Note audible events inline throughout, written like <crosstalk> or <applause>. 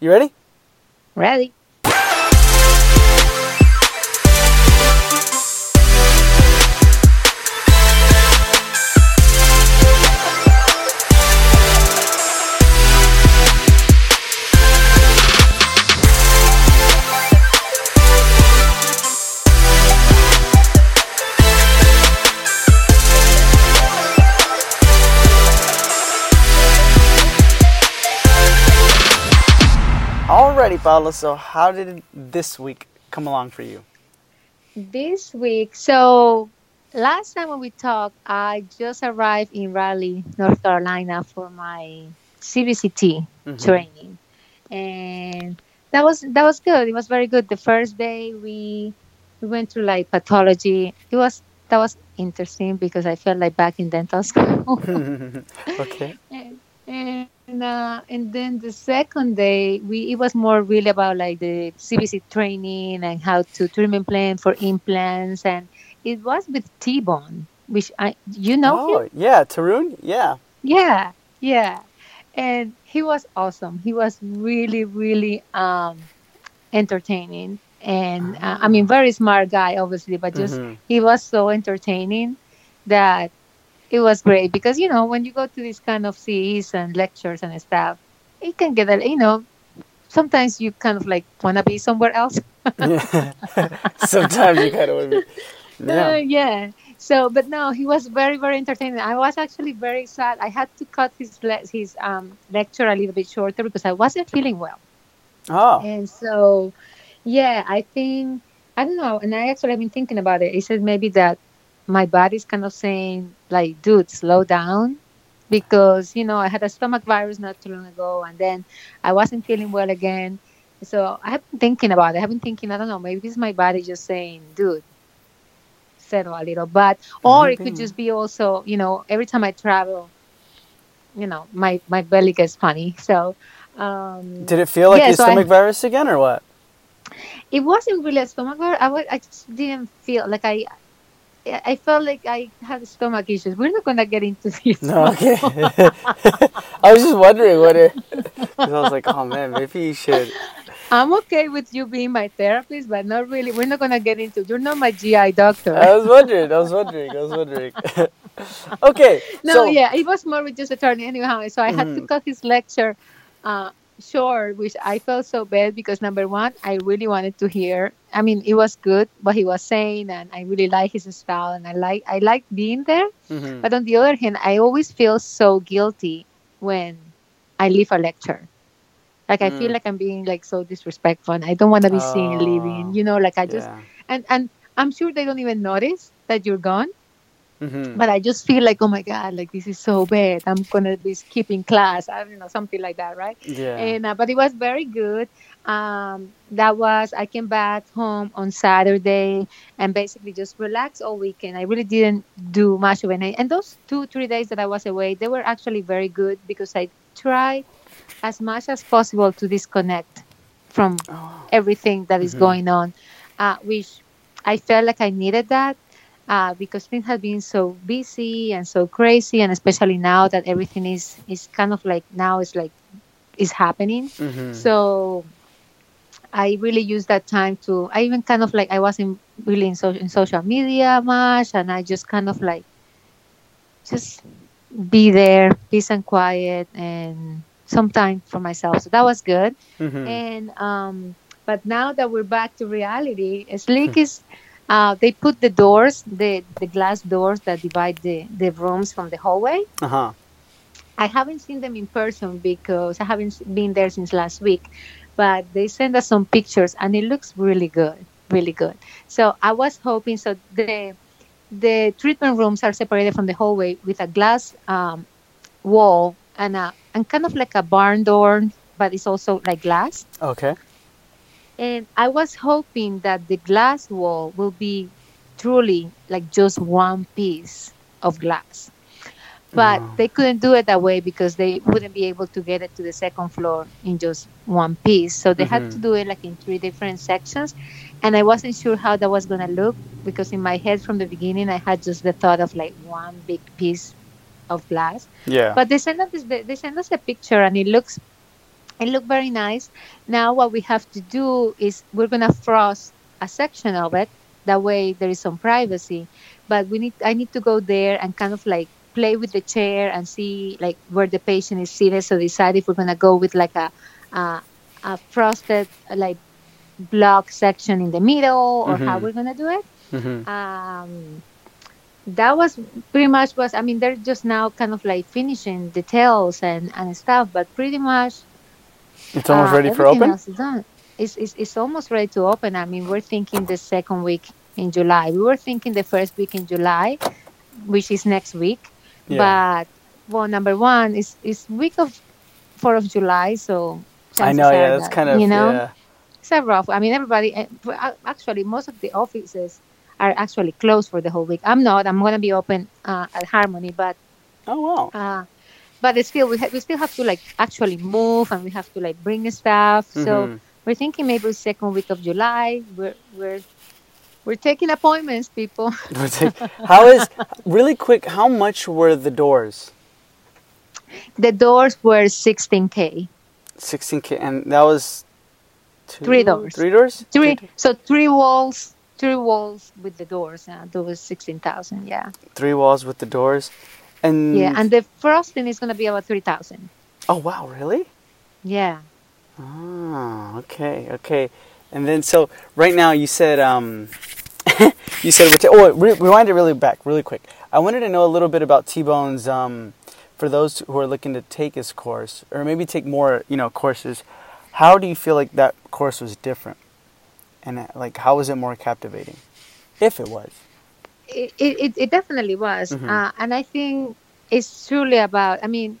You ready? Ready? Paola. So, how did this week come along for you? This week, so last time when we talked, I just arrived in Raleigh, North Carolina for my CBCT Mhm. training, and that was that was good. It was very good. The first day we we went through like pathology. It was that was interesting because I felt like back in dental <laughs> school. <laughs> okay. and and, uh, and then the second day we it was more really about like the CBCT training and how to treatment plan for implants and it was with T-Bone which I you know him oh, yeah, Tarun. Yeah. yeah yeah and he was awesome he was really really um entertaining and uh, I mean very smart guy obviously but just Mhm. he was so entertaining that it was great because you know when you go to these kind of CEs and lectures and stuff, it can get a you know sometimes you kind of like want to be somewhere else. <laughs> <laughs> Sometimes you kind of want to be. Uh, Yeah. yeah. So, but no, he was very very entertaining. I was actually very sad. I had to cut his le- his um, lecture a little bit shorter because I wasn't feeling well. Oh. And so, yeah, I think I don't know. And I actually have been thinking about it. He said maybe that my body's kind of saying like, dude, slow down, because you know I had a stomach virus not too long ago, and then I wasn't feeling well again. So I have been thinking about it. I have been thinking, I don't know, maybe it's my body just saying, dude, settle a little. But or it could just be also, you know, every time I travel, you know, my my belly gets funny. <laughs> So. Um, Did it feel like Yeah, your so I- stomach virus again, or what? it wasn't really a stomach virus. I was, I just didn't feel like I. I felt like I had stomach issues. We're not gonna get into this. No, okay. <laughs> I was just wondering what it. I was like, oh man, maybe you should. I'm okay with you being my therapist, but not really. We're not gonna get into. You're not my GI doctor. I was wondering. I was wondering. I was wondering. <laughs> okay. no, so, yeah, it was more with just attorney anyhow. So I had to Mhm. cut his lecture uh, short, which I felt so bad because number one, I really wanted to hear. I mean, it was good what he was saying, and I really like his style, and I like I like being there. Mhm. But on the other hand, I always feel so guilty when I leave a lecture. Like I feel Mm. like I'm being like so disrespectful, and I don't want to be seen Oh. leaving. You know, like I just Yeah. and and I'm sure they don't even notice that you're gone. Mhm. But I just feel like, oh my god, like this is so bad. I'm gonna be skipping class. I don't know, something like that, right? Yeah. And uh, but it was very good. Um, that was I came back home on Saturday and basically just relaxed all weekend. I really didn't do much of anything. And those two three days that I was away, they were actually very good because I tried as much as possible to disconnect from Oh. everything that is Mhm. going on, uh, which I felt like I needed that uh, because things have been so busy and so crazy, and especially now that everything is is kind of like now it's like is happening. Mhm. So I really used that time to. I even kind of like I wasn't really in, so, in social media much, and I just kind of like just be there, peace and quiet, and some time for myself. So that was good. Mhm. And um, but now that we're back to reality, Sleek <laughs> is uh, they put the doors, the the glass doors that divide the the rooms from the hallway. Uh huh. I haven't seen them in person because I haven't been there since last week, but they sent us some pictures and it looks really good, really good. So I was hoping so the the treatment rooms are separated from the hallway with a glass um, wall and a and kind of like a barn door, but it's also like glass. Okay. And I was hoping that the glass wall will be truly like just one piece of glass. But No. they couldn't do it that way because they wouldn't be able to get it to the second floor in just one piece. So they had to Mhm. do it like in three different sections. And I wasn't sure how that was going to look because in my head from the beginning, I had just the thought of like one big piece of glass. Yeah. But they sent us this, they sent us a picture and it looks It look very nice. Now what we have to do is we're gonna frost a section of it. That way there is some privacy. But we need I need to go there and kind of like play with the chair and see like where the patient is seated. So decide if we're gonna go with like a a, a frosted like block section in the middle or how Mhm. we're gonna do it. hmm Um, that was pretty much was I mean they're just now kind of like finishing details and, and stuff, but pretty much It's almost uh, ready for open. else is done. It's, it's, it's almost ready to open. I mean, we're thinking the second week in July. We were thinking the first week in July, which is next week. Yeah. But well, number one is is week of Fourth of July, so I know. Yeah, that's that, kind of you know yeah. it's a rough. I mean, everybody eh, actually most of the offices are actually closed for the whole week. I'm not. I'm gonna be open uh, at Harmony, but Oh wow. uh, but it's still we, ha- we still have to like actually move and we have to like bring stuff. So Mhm. we're thinking maybe second week of July. We're we're we're taking appointments, people. <laughs> How is really quick? How much were the doors? the doors were 16k, 16k, and that was two, Three doors. Three doors. three so three walls, three walls with the doors. Uh, that was 16,000. Yeah, Three walls with the doors, and yeah, and the first frosting is gonna be about 3,000. oh wow, really? Yeah. Oh, okay, okay. And then so right now you said um, <laughs> you said we're ta- oh re- rewind it really back really quick. I wanted to know a little bit about T Bone's um, for those who are looking to take his course or maybe take more you know courses. How do you feel like that course was different, and uh, like how was it more captivating, if it was? It, it, it definitely was Mhm. uh, and i think it's truly about i mean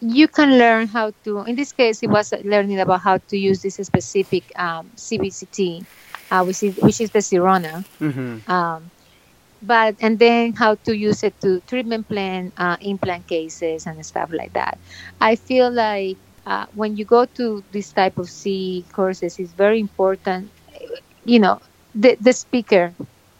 you can learn how to in this case it was learning about how to use this specific um, cbct uh, which is which is the sirona Mm-hmm. um, but and then how to use it to treatment plan uh, implant cases and stuff like that i feel like uh, when you go to this type of c courses it's very important you know the, the speaker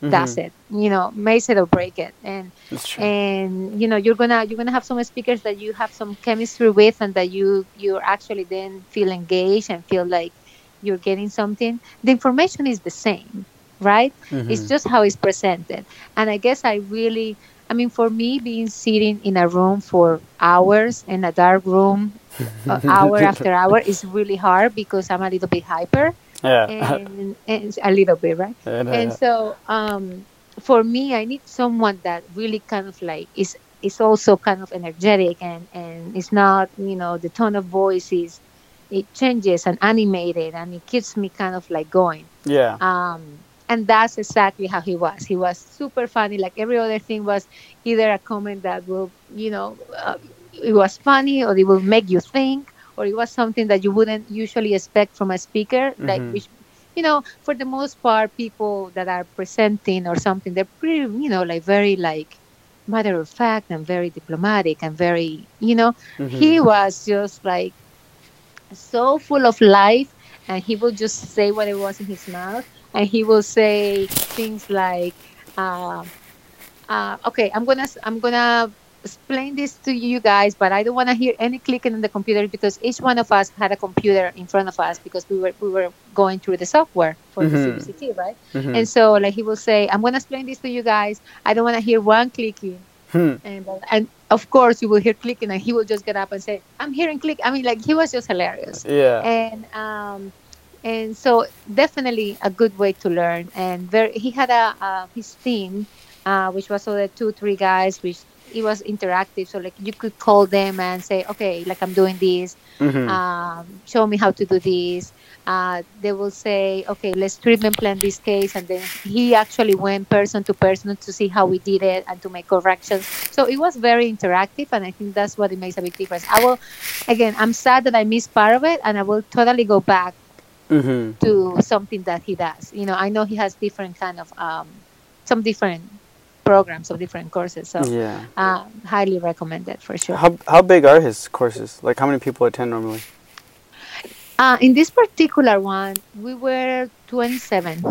does it. You know makes it or break it. And and you know you're gonna you're gonna have some speakers that you have some chemistry with and that you you actually then feel engaged and feel like you're getting something. The information is the same right? It's Mhm. just how it's presented. And i guess i really i mean for me being sitting in a room for hours in a dark room uh, <laughs> hour after <laughs> hour is really hard because i'm a little bit hyper yeah. and, and a little bit right? And, uh, and so um, for me i need someone that really kind of like is is also kind of energetic and and it's not you know the tone of voice is it changes and animated and it keeps me kind of like going. Yeah. um, and that's exactly how he was. He was super funny. Like every other thing was either a comment that will you know uh, it was funny or it will make you think or it was something that you wouldn't usually expect from a speaker like Mhm. which you know for the most part people that are presenting or something they're pretty you know like very like matter of fact and very diplomatic and very you know Mhm. he was just like so full of life and he would just say what it was in his mouth and he will say things like uh, uh, okay i'm gonna i'm gonna explain this to you guys but i don't want to hear any clicking on the computer because each one of us had a computer in front of us because we were we were going through the software for Mhm. the cbct right Mhm. and so like he will say i'm gonna explain this to you guys i don't want to hear one clicking Hmm. and and of course you will hear clicking and he will just get up and say i'm hearing click i mean like he was just hilarious Yeah. and um and so definitely a good way to learn and very he had a uh, his team uh, which was other two three guys which it was interactive so like you could call them and say okay like i'm doing this Mhm. um, show me how to do this. Uh, they will say, okay, let's treatment plan this case. And then he actually went person to person to see how we did it and to make corrections. So it was very interactive. And I think that's what it makes a big difference. I will, again, I'm sad that I missed part of it and I will totally go back Mhm. to something that he does. You know, I know he has different kind of, um, some different programs of different courses. So Yeah. uh, highly recommended for sure. How how big are his courses? Like how many people attend normally? Uh, in this particular one, we were 27.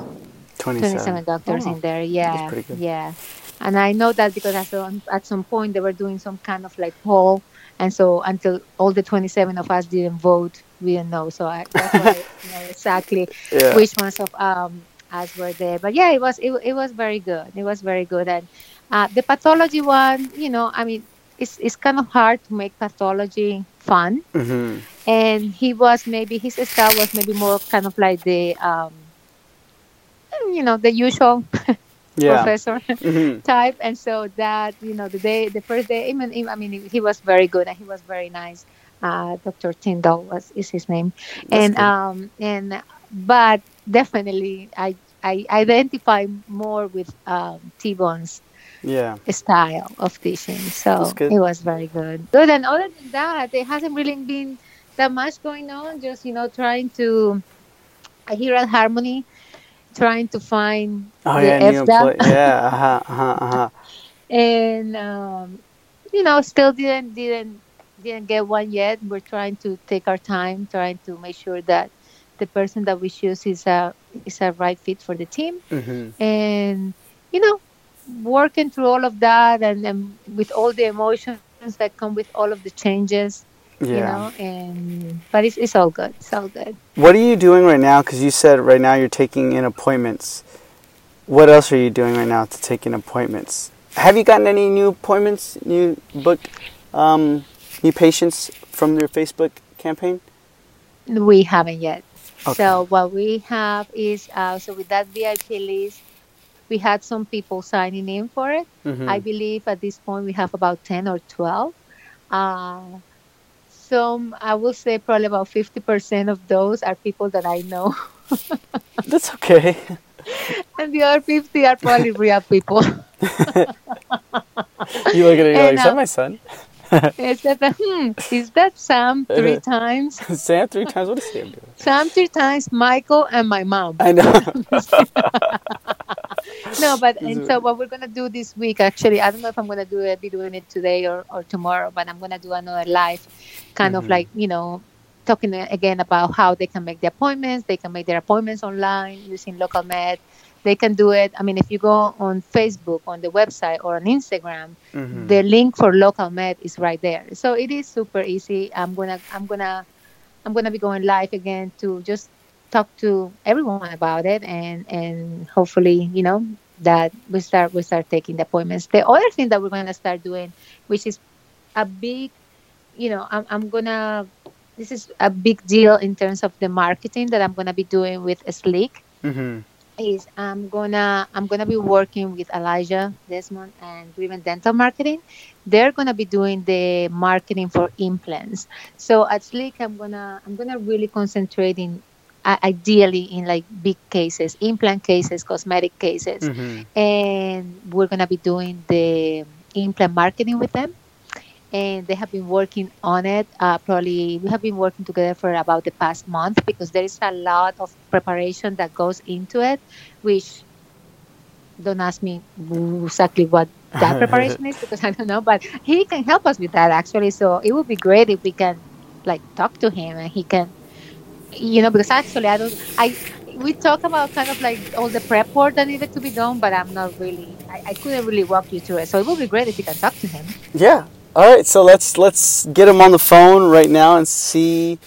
27. 27 doctors Oh, in there yeah pretty good. yeah and i know that because at some, at some point they were doing some kind of like poll and so until all the 27 of us didn't vote we didn't know. So I that's why I <laughs> know exactly Yeah. which ones of um us were there. But yeah, it was it, it was very good. It was very good. And uh, the pathology one, you know, I mean, it's it's kind of hard to make pathology fun. hmm And he was maybe his style was maybe more kind of like the um, you know, the usual <laughs> Yeah. professor <laughs> hmm type. And so that you know, the day the first day, even I mean, he was very good and he was very nice. Uh, Dr. Tyndall was is his name, That's and good. um and but definitely I I identify more with um, T-Bone's Yeah. style of teaching. So it was very good. Good. And other than that, there hasn't really been that much going on. Just you know, trying to I hear at Harmony, trying to find Oh the yeah, new employee. Yeah. Uh huh. Uh huh. Uh-huh. <laughs> and um, you know, still didn't didn't didn't get one yet. We're trying to take our time, trying to make sure that the person that we choose is a is a right fit for the team. hmm and you know working through all of that and, and with all the emotions that come with all of the changes Yeah. you know and but it's, it's all good it's all good What are you doing right now? Because you said right now you're taking in appointments. What else are you doing right now to take in appointments? Have you gotten any new appointments, new booked, um, new patients from your Facebook campaign? we haven't yet Okay. so what we have is uh, so with that vip list we had some people signing in for it Mhm. i believe at this point we have about 10 or 12 uh, some i will say probably about 50% of those are people that i know <laughs> That's okay. and the other 50 are probably real people <laughs> You look at it, you're like, is that uh, my son? <laughs> It's that, hmm, is that Sam three <laughs> times? Sam three times? What is Sam doing? Sam three times, Michael and my mom. I know. <laughs> No, but and so what we're gonna do this week, actually, I don't know if I'm gonna do it, be doing it today or, or tomorrow, but I'm gonna do another live, kind of Mhm. like you know, talking again about how they can make the appointments. They can make their appointments online using local med. They can do it. I mean, if you go on Facebook, on the website, or on Instagram, Mhm. the link for local med is right there so it is super easy i'm gonna i'm gonna i'm gonna be going live again to just talk to everyone about it and and hopefully you know that we start we start taking the appointments the other thing that we're gonna start doing which is a big you know i'm, I'm gonna this is a big deal in terms of the marketing that i'm gonna be doing with sleek Mhm. Is I'm gonna I'm gonna be working with Elijah Desmond and Driven Dental Marketing. They're gonna be doing the marketing for implants. So at Sleek, I'm gonna I'm gonna really concentrate in uh, ideally in like big cases, implant cases, cosmetic cases, Mhm. and we're gonna be doing the implant marketing with them. And they have been working on it. Uh, probably we have been working together for about the past month because there is a lot of preparation that goes into it, which don't ask me exactly what that <laughs> preparation is because I don't know. But he can help us with that actually. So it would be great if we can like talk to him and he can, you know, because actually I don't I we talk about kind of like all the prep work that needed to be done, but I'm not really. I, I couldn't really walk you through it. So it would be great if you can talk to him. Yeah. All right. So let's let's get him on the phone right now and see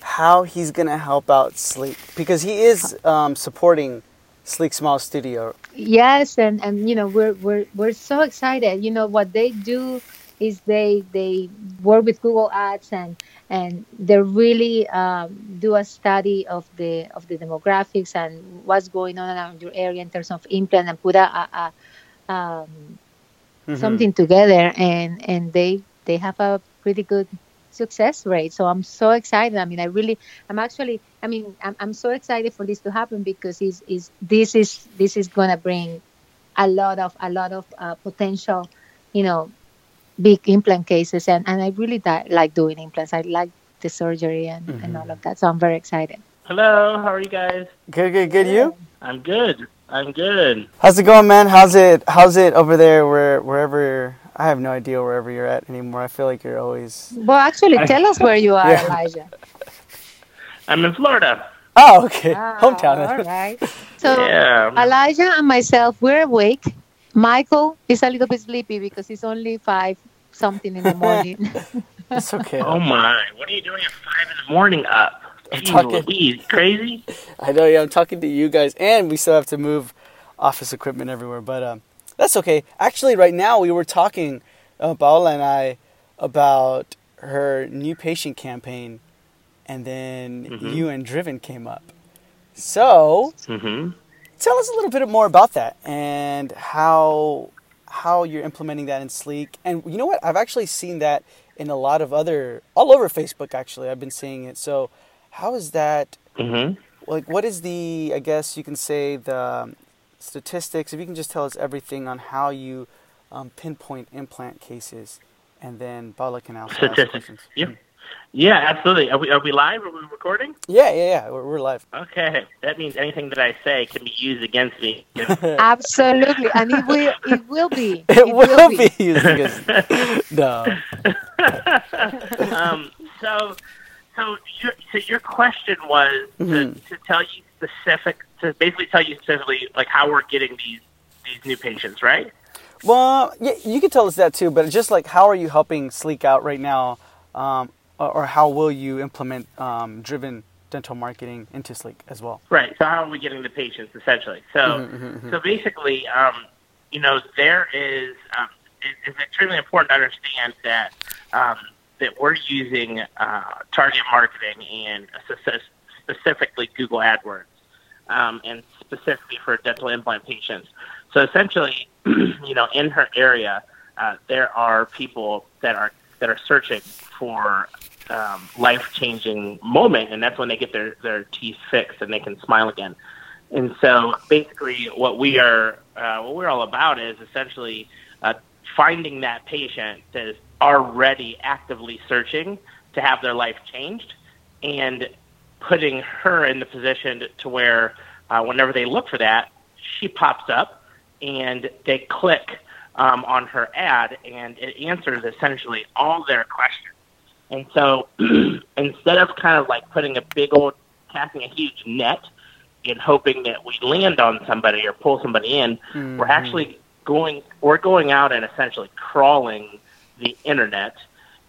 how he's gonna help out Sleek because he is um, supporting Sleek Smile Studio. Yes, and and you know we're we're we're so excited. You know what they do is they they work with Google Ads and and they really um, do a study of the of the demographics and what's going on around your area in terms of implant and put a, a, a um, Mhm. something together and and they they have a pretty good success rate so i'm so excited i mean i really i'm actually i mean i'm, I'm so excited for this to happen because is is this is this is gonna bring a lot of a lot of uh, potential you know big implant cases and and i really di- like doing implants i like the surgery and, and all of that so i'm very excited Hello, how are you guys? Good, good, good. You? I'm good. I'm good. How's it going, man? How's it? How's it over there? Where wherever I have no idea wherever you're at anymore. I feel like you're always. well actually tell us where you are <laughs> Yeah. elijah I'm in Florida. Oh, okay. Ah, Hometown. all right <laughs> so yeah. Elijah and myself, we're awake. Michael is a little bit sleepy because it's only five something in the <laughs> morning. It's okay. Oh my! What are you doing at five in the morning up? I'm talking- Louise, crazy. <laughs> I know. Yeah, I'm talking to you guys, and we still have to move office equipment everywhere. But um, that's okay. Actually, right now we were talking, uh, Paola and I, about her new patient campaign, and then Mhm. you and Driven came up. So Mm-hmm. tell us a little bit more about that and how how you're implementing that in Sleek. And you know what? I've actually seen that in a lot of other all over Facebook. Actually, I've been seeing it. So how is that? Mm-hmm. like what is the i guess you can say the um, statistics if you can just tell us everything on how you um, pinpoint implant cases and then Paola can also ask Statistics. <laughs> questions Yeah. Yeah, absolutely. Are we are we live? Are we recording? yeah yeah yeah we're, we're live Okay, that means anything that I say can be used against me. <laughs> Absolutely, and it will it will be. <laughs> it, will, be, used against no um, so, so your, so your question was Mhm. to, to tell you specific, to basically tell you specifically like how we're getting these these new patients, right? well yeah, you could tell us that too but just like how are you helping sleek out right now um, or, or how will you implement um, driven dental marketing into sleek as well Right. So how are we getting the patients essentially? So, Mhm, mhm, mhm. so basically, um, you know, there is um, it, it's extremely important to understand that um, that we're using uh, target marketing and specifically Google AdWords, um, and specifically for dental implant patients. So essentially, <clears throat> you know, in her area, uh, there are people that are that are searching for um, life changing moment, and that's when they get their their teeth fixed and they can smile again. And so, basically, what we are uh, what we're all about is essentially uh, finding that patient that is already actively searching to have their life changed, and putting her in the position to where uh, whenever they look for that, she pops up, and they click um, on her ad, and it answers essentially all their questions. And so, <clears throat> instead of kind of like putting a big old casting a huge net and hoping that we land on somebody or pull somebody in, we're Mhm. actually going we're going out and essentially crawling the internet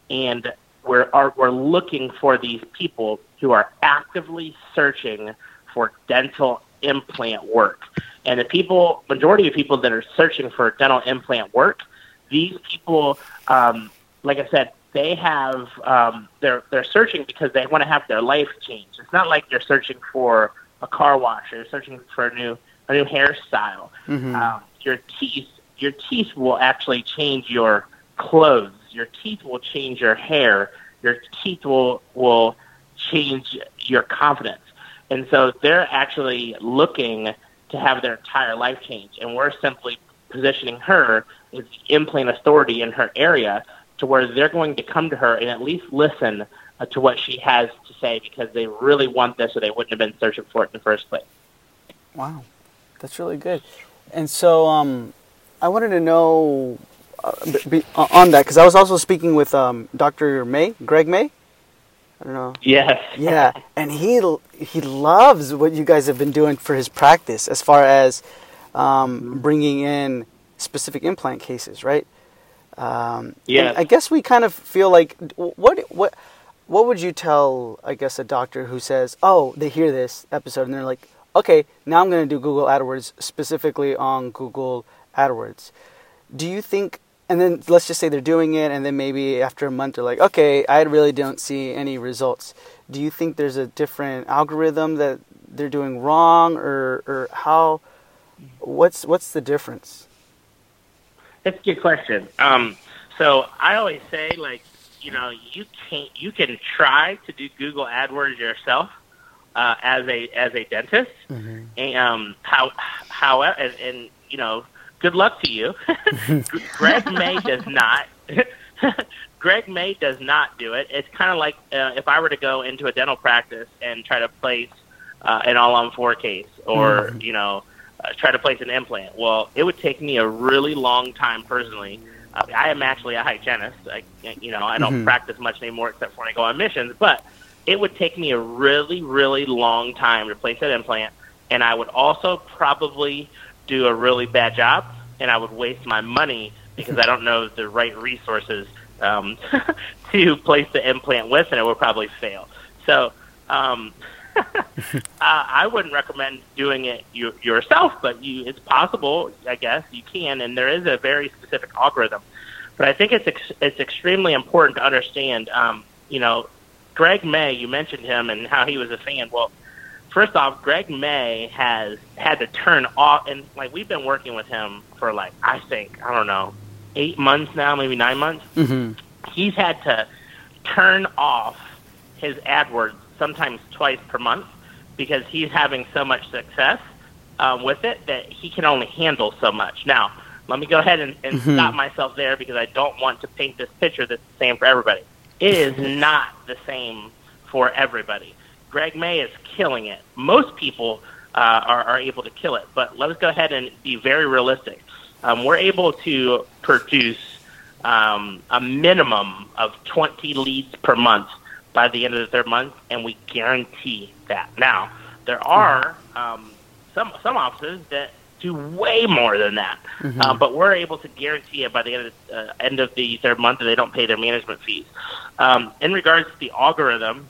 and we're are, we're looking for these people who are actively searching for dental implant work. And the people majority of people that are searching for dental implant work, these people um, like I said, they have um, they're they're searching because they want to have their life changed. It's not like they're searching for a car wash. They're searching for a new a new hairstyle. Mhm. Um, your teeth your teeth will actually change your clothes. Your teeth will change your hair. Your teeth will will change your confidence. And so they're actually looking to have their entire life change. And we're simply positioning her as the implant authority in her area to where they're going to come to her and at least listen uh, to what she has to say because they really want this or they wouldn't have been searching for it in the first place. Wow, that's really good. And so, um, I wanted to know uh, be, uh, on that because I was also speaking with um, Dr. May, Greg May. I don't know. Yes. <laughs> Yeah, and he he loves what you guys have been doing for his practice as far as um, bringing in specific implant cases, right? Um, Yes. and I guess we kind of feel like what what what would you tell I guess a doctor who says, "Oh, they hear this episode and they're like, okay, now I'm going to do Google AdWords specifically on Google AdWords." Do you think and then let's just say they're doing it and then maybe after a month they're like, "Okay, I really don't see any results." Do you think there's a different algorithm that they're doing wrong or or how what's what's the difference? That's a good question. Um, so I always say, like, you know, you can't, you can try to do Google AdWords yourself uh, as a as a dentist, and um, how how and, and you know, good luck to you. <laughs> Greg May does not. <laughs> Greg May does not do it. It's kind of like uh, if I were to go into a dental practice and try to place uh, an all-on-four case, or you know, uh, try to place an implant. Well, it would take me a really long time personally. Uh, I am actually a hygienist. I, you know, I don't Mhm. practice much anymore except for when I go on missions. But it would take me a really, really long time to place that implant, and I would also probably do a really bad job, and I would waste my money because I don't know the right resources um, <laughs> to place the implant with, and it will probably fail. So um, <laughs> uh, I wouldn't recommend doing it you, yourself, but you, it's possible. I guess you can, and there is a very specific algorithm. But I think it's ex- it's extremely important to understand. Um, you know, Greg May, you mentioned him and how he was a fan. Well, first off, Greg May has had to turn off, and like we've been working with him for like I think I don't know eight months now, maybe nine months. Mm-hmm. He's had to turn off his AdWords sometimes twice per month because he's having so much success um, with it that he can only handle so much. Now, let me go ahead and, and Mhm. stop myself there because I don't want to paint this picture that's the same for everybody. It is not the same for everybody. Greg May is killing it. Most people uh, are, are able to kill it, but let us go ahead and be very realistic. Um, we're able to produce um, a minimum of 20 leads per month by the end of the third month, and we guarantee that. Now, there are um, some some offices that do way more than that, uh, but we're able to guarantee it by the end of the, uh, end of the third month, and they don't pay their management fees. Um, in regards to the algorithm,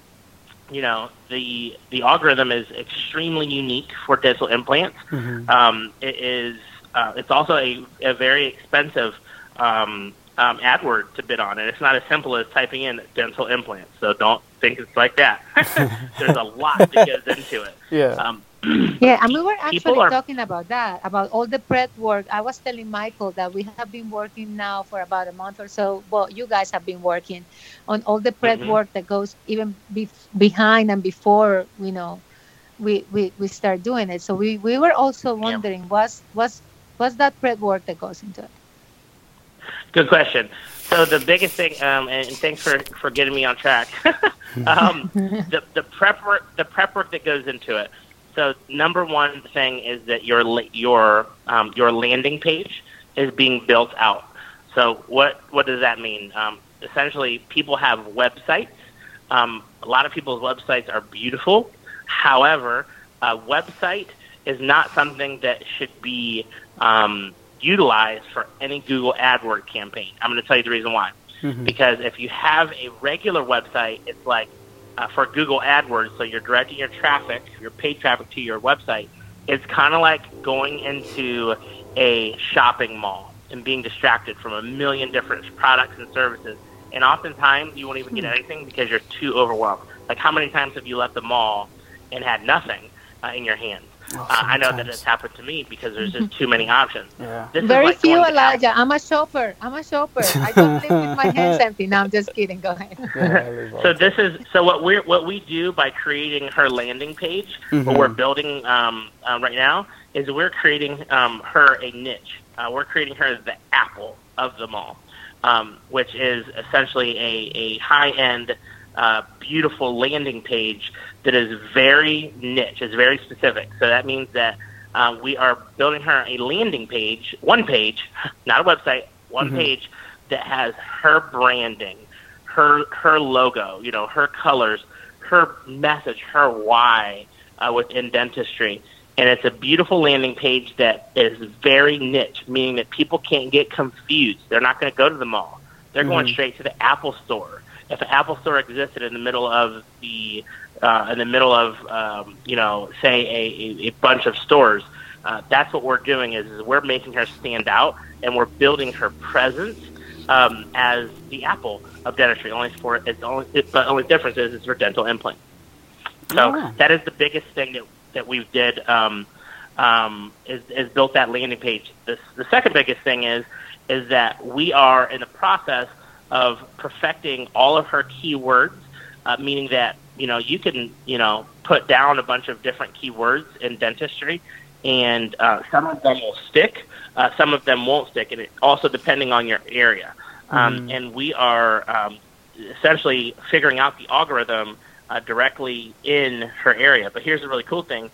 you know the the algorithm is extremely unique for dental implants. Um, it is uh, it's also a, a very expensive um, um, AdWord to bid on, and it's not as simple as typing in dental implants. So don't think it's like that. <laughs> There's a lot that goes into it. <laughs> Yeah. Um, <clears throat> Yeah, and we were actually are- talking about that, about all the prep work. I was telling Michael that we have been working now for about a month or so. Well, you guys have been working on all the prep Mhm. work that goes even be- behind and before, you know, we, we, we start doing it. So we, we were also wondering what's, what's, what's that prep work that goes into it? Good question. So the biggest thing, um, and, and thanks for, for getting me on track. <laughs> um, <laughs> the the prep work the prep work that goes into it. So number one thing is that your your um, your landing page is being built out. So what what does that mean? Um, essentially, people have websites. Um, a lot of people's websites are beautiful. However, a website is not something that should be um, utilized for any Google AdWord campaign. I'm going to tell you the reason why. Because if you have a regular website, it's like uh, for Google AdWords, so you're directing your traffic, your paid traffic to your website. It's kind of like going into a shopping mall and being distracted from a million different products and services. And oftentimes you won't even get anything because you're too overwhelmed. Like how many times have you left the mall and had nothing uh, in your hands? Oh, uh, I know that sometimes. it's happened to me because there's just too many options. Yeah. This is Very like few, going. Elijah. I'm a shopper. I'm a shopper. I <laughs> don't live with my hands empty. No, I'm just kidding. Go ahead. <laughs> Yeah, I leave all So this is so what we are what we do by creating her landing page, what Mhm. we're building um, uh, right now is we're creating um, her a niche. Uh, we're creating her the Apple of them all, um, which is essentially a, a high end, uh, beautiful landing page that is very niche, is very specific. So that means that uh, we are building her a landing page, one page, <laughs> not a website, one Mhm. page that has her branding, her her logo, you know, her colors, her message, her why uh, within dentistry. And it's a beautiful landing page that is very niche, meaning that people can't get confused. They're not going to go to the mall. They're going Mhm. straight to the Apple Store. If an Apple Store existed in the middle of the uh, in the middle of um, you know say a, a, bunch of stores, uh, that's what we're doing is, is we're making her stand out and we're building her presence um, as the Apple of dentistry. Only for it's only it, but only difference is it's for dental implant. So Oh. that is the biggest thing that that we did um, um, is, is built that landing page. The, the second biggest thing is is that we are in the process of perfecting all of her keywords, uh, meaning that you know you can you know put down a bunch of different keywords in dentistry, and uh, some of them will stick, uh, some of them won't stick, and it also depending on your area. Um, Mhm. And we are um, essentially figuring out the algorithm uh, directly in her area. But here's the really cool thing: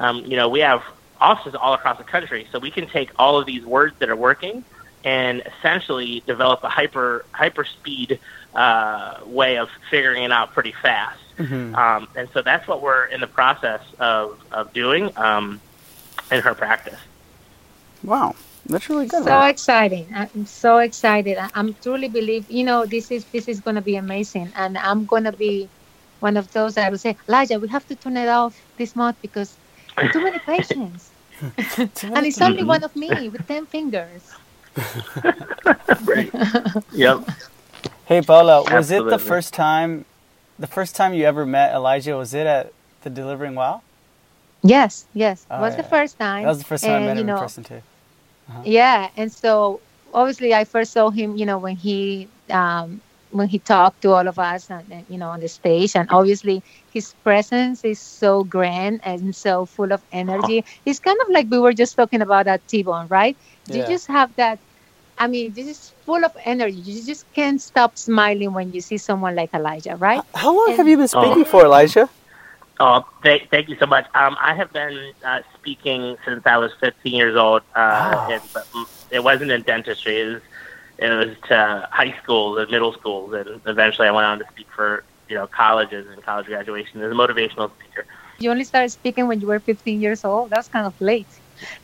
um, you know, we have offices all across the country, so we can take all of these words that are working and essentially develop a hyper hyper speed uh, way of figuring it out pretty fast. Mhm. Um, and so that's what we're in the process of, of doing um, in her practice. Wow. That's really good. So exciting! I'm so excited. I- I'm truly believe. You know, this is this is gonna be amazing, and I'm gonna be one of those that will say, Elijah, we have to turn it off this month because too many <laughs> patients, <laughs> and it's only one of me with ten fingers. <laughs> Right. yep. Hey Paola, was it the first time, the first time you ever met Elijah? Was it at the Delivering Wow? Yes, yes, Oh, was the first time. That was the first time I met you him know, in person too. Yeah, and so obviously I first saw him, you know, when he um, when he talked to all of us, and, and, you know, on the stage, and obviously his presence is so grand and so full of energy. <laughs> It's kind of like we were just talking about that T-bone, right? You just have that. I mean, this is full of energy. You just can't stop smiling when you see someone like Elijah, right? How long And- have you been Oh. speaking for, Elijah? Oh, th- thank you so much. Um, I have been uh, speaking since I was 15 years old, uh, Wow. and, but mm, it wasn't in dentistry. It was, it was to high schools and middle schools, and eventually I went on to speak for you know colleges and college graduation as a motivational speaker. You only started speaking when you were 15 years old. That's kind of late.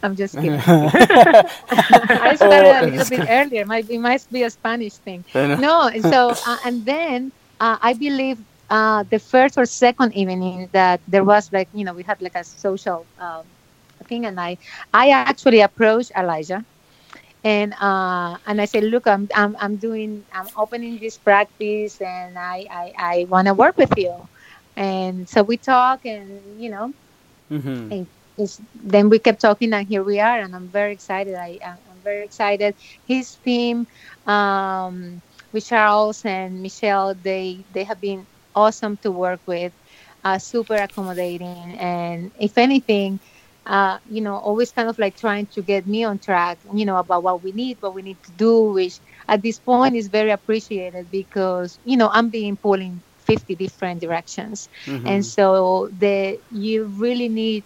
I'm just <laughs> kidding. I started a little bit earlier. Might it might be a Spanish thing. No, and <laughs> so uh, and then uh, I believe uh, the first or second evening that there was like you know we had like a social um, thing, and I I actually approached Elijah, and uh, and I said, look, I'm I'm I'm doing I'm opening this practice, and I I, I want to work with you, and so we talk, and you know hmm is then we kept talking and here we are and i'm very excited. I i'm I'm very excited. His team um with charles and michelle they they have been awesome to work with uh, super accommodating. And if anything uh, you know always kind of like trying to get me on track you know about what we need what we need to do which at this point is very appreciated because you know i'm being pulled in 50 different directions. Mm-hmm. and so the you really need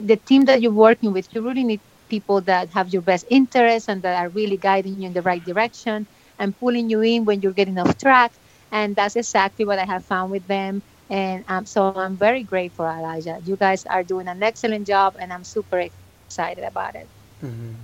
the team that you're working with you really need people that have your best interests and that are really guiding you in the right direction and pulling you in when you're getting off track. And that's exactly what i have found with them. And um, so i'm very grateful elijah you guys are doing an excellent job and i'm super excited about it. Hmm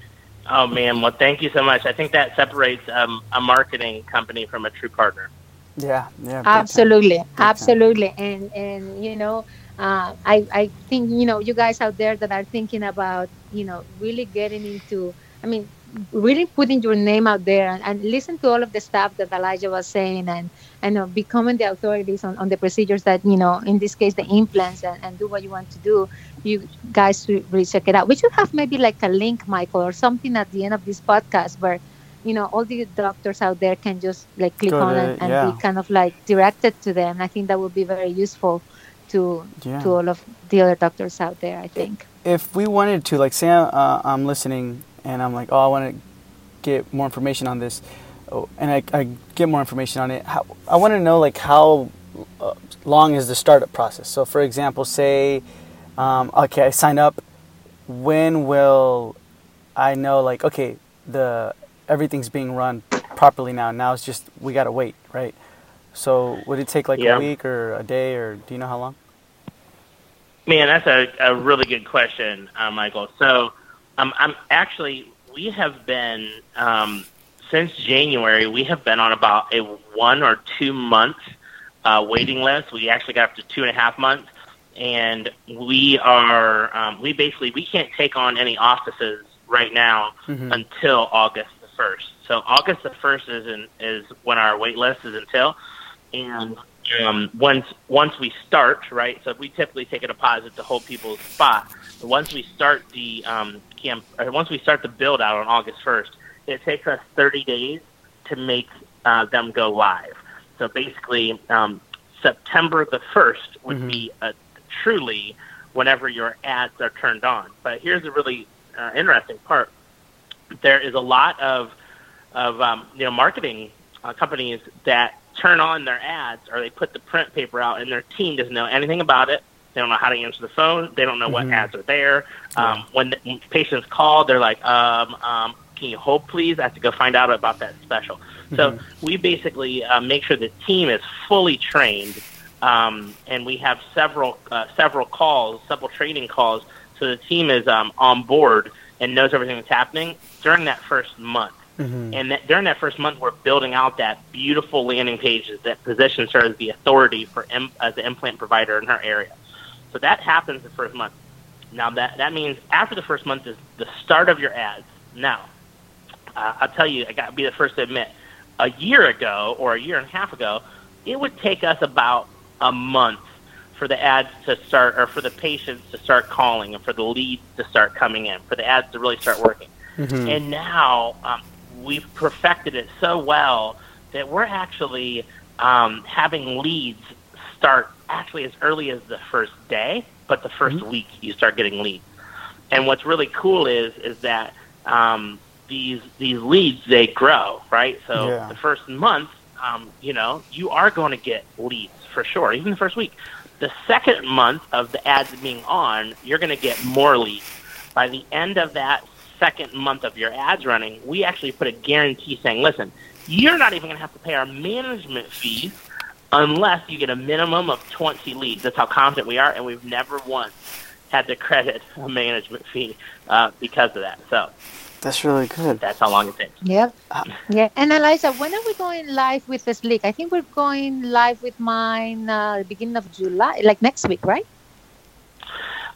Oh man, well thank you so much. I think that separates um, a marketing company from a true partner. Yeah, yeah. absolutely. Absolutely. And and you know uh, I, I think you know you guys out there that are thinking about you know really getting into i mean really putting your name out there and, and listen to all of the stuff that elijah was saying and and uh, becoming the authorities on, on the procedures that you know in this case the implants and, and do what you want to do you guys should really check it out. We should have maybe like a link michael or something at the end of this podcast where you know all the doctors out there can just like click on to and, it, and yeah. be kind of like directed to them. I think that would be very useful to Yeah. to all of the other doctors out there i think if we wanted to, like, say uh, I'm listening and I'm like, oh, I want to get more information on this, oh, and I, I get more information on it. How, I want to know, like, how uh, long is the startup process? So, for example, say, um, okay, I sign up. When will I know, like, okay, the everything's being run properly now. Now it's just we gotta wait, right? So, would it take like Yeah. a week or a day, or do you know how long? Man, that's a, a really good question, uh, Michael. So, um, I'm actually we have been um, since January. We have been on about a one or two month uh, waiting list. We actually got up to two and a half months, and we are um, we basically we can't take on any offices right now Mhm. until August the first. So August the first is in, is when our wait list is until, and um, once once we start, right? So we typically take a deposit to hold people's spot. But once we start the um, camp, or once we start the build out on August first, it takes us 30 days to make uh, them go live. So basically, um, September the first would Mhm. be a, truly whenever your ads are turned on. But here's a really uh, interesting part: there is a lot of of um, you know marketing uh, companies that turn on their ads or they put the print paper out and their team doesn't know anything about it. They don't know how to answer the phone. They don't know what Mhm. ads are there. Um, when, the, patients call, they're like, um, um, "Can you hold, please? I have to go find out about that special." So Mhm. we basically uh, make sure the team is fully trained, um, and we have several uh, several calls, several training calls, so the team is um, on board and knows everything that's happening during that first month. Mm-hmm. And that, during that first month, we're building out that beautiful landing page that positions her as the authority for Im- as the implant provider in her area. So that happens the first month. Now that that means after the first month is the start of your ads. Now, uh, I'll tell you, I got to be the first to admit, a year ago or a year and a half ago, it would take us about a month for the ads to start, or for the patients to start calling, and for the leads to start coming in, for the ads to really start working. Mm-hmm. And now um, we've perfected it so well that we're actually um, having leads start actually as early as the first day, but the 1st Mhm. week you start getting leads. And what's really cool is is that um, these these leads they grow, right? So Yeah. the first month, um, you know, you are going to get leads for sure, even the first week. The second month of the ads being on, you're going to get more leads. By the end of that second month of your ads running, we actually put a guarantee saying, listen, you're not even going to have to pay our management fees unless you get a minimum of 20 leads. That's how confident we are, and we've never once had to credit a management fee uh, because of that. So That's really good. that's how long it takes. Yep. Ah. Yeah. And Elijah, when are we going live with the Sleek? I think we're going live with mine uh, the beginning of July, like next week, right?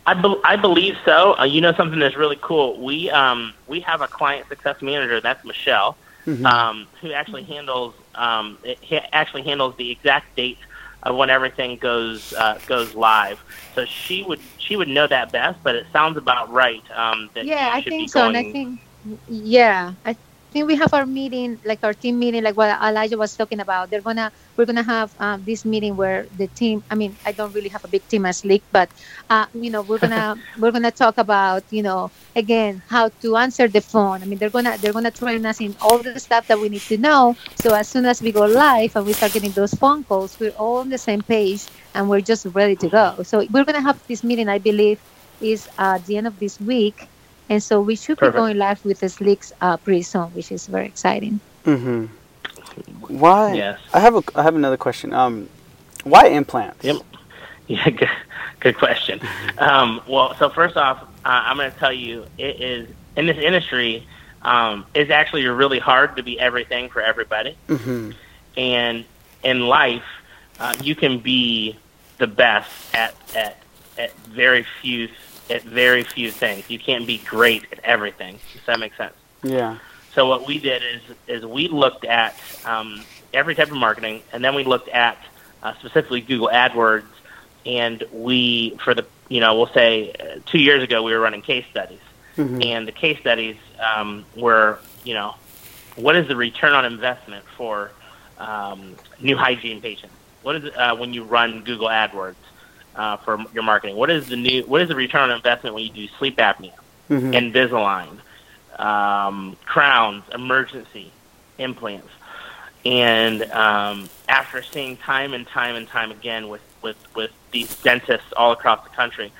I, be- I believe so. Uh, you know something that's really cool. We um, we have a client success manager. That's Michelle, Mhm. um, who actually handles um, it ha- actually handles the exact date of when everything goes uh, goes live. So she would she would know that best. But it sounds about right. Um, that yeah, I think be so. And I think, yeah, I think we have our meeting, like our team meeting, like what Elijah was talking about. They're gonna, we're gonna have um, this meeting where the team. I mean, I don't really have a big team as Sleek, but uh, you know, we're gonna <laughs> we're gonna talk about, you know, again how to answer the phone. I mean, they're gonna they're gonna train us in all the stuff that we need to know. So as soon as we go live and we start getting those phone calls, we're all on the same page and we're just ready to go. So we're gonna have this meeting, I believe, is uh, the end of this week. And so we should Perfect. be going live with the Sleeks uh, pretty soon, which is very exciting. Mm-hmm. Why? Yes. I have a I have another question. Um, why implants? Yep. <laughs> Yeah, good, good question. Um, well, so first off, uh, I'm going to tell you, it is in this industry, um, it's actually really hard to be everything for everybody. Mm-hmm. And in life, uh, you can be the best at, at at very few at very few things. You can't be great at everything. Does that make sense? Yeah. So what we did is is we looked at um, every type of marketing, and then we looked at uh, specifically Google AdWords, and we for the you know we'll say uh, two years ago we were running case studies, Mhm. and the case studies um, were you know what is the return on investment for um, new hygiene patients? What is uh, when you run Google AdWords uh, for your marketing? What is the new what is the return on investment when you do sleep apnea? Mhm. Invisalign, um, crowns, emergency implants. And um, after seeing time and time and time again with, with, with these dentists all across the country,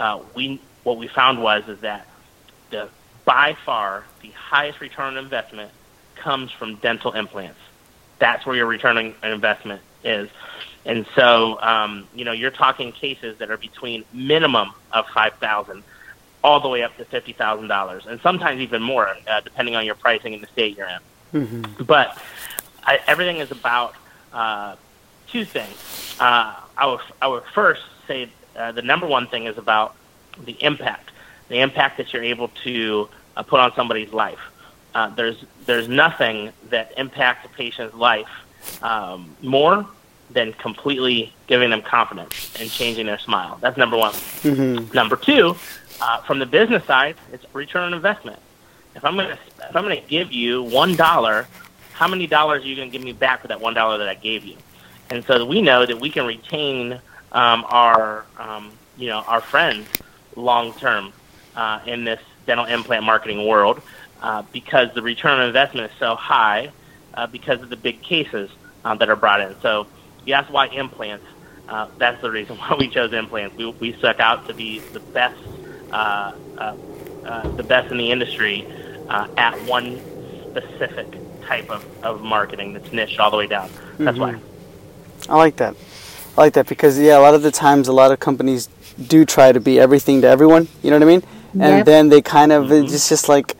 uh, we what we found was is that the by far the highest return on investment comes from dental implants. That's where your return on investment is. And so, um, you know, you're talking cases that are between minimum of five thousand all the way up to fifty thousand dollars, and sometimes even more, uh, depending on your pricing in the state you're in. Mhm. But I, everything is about uh, two things. Uh, I would I would first say uh, the number one thing is about the impact, the impact that you're able to uh, put on somebody's life. Uh, there's there's nothing that impacts a patient's life um, more than completely giving them confidence and changing their smile. That's number one. Mhm. Number two, uh, from the business side, it's return on investment. If I'm gonna if I'm gonna give you one dollar, how many dollars are you gonna give me back for that one dollar that I gave you? And so we know that we can retain um, our um, you know our friends long term uh, in this dental implant marketing world uh, because the return on investment is so high uh, because of the big cases uh, that are brought in. So you ask why implants. Uh, that's the reason <laughs> why we chose implants. We, we stuck out to be the best, uh, uh, uh, the best in the industry uh, at one specific type of, of marketing that's niched all the way down. That's why. I like that. I like that because yeah, a lot of the times, a lot of companies do try to be everything to everyone. You know what I mean? and Yep. then they kind of it's just like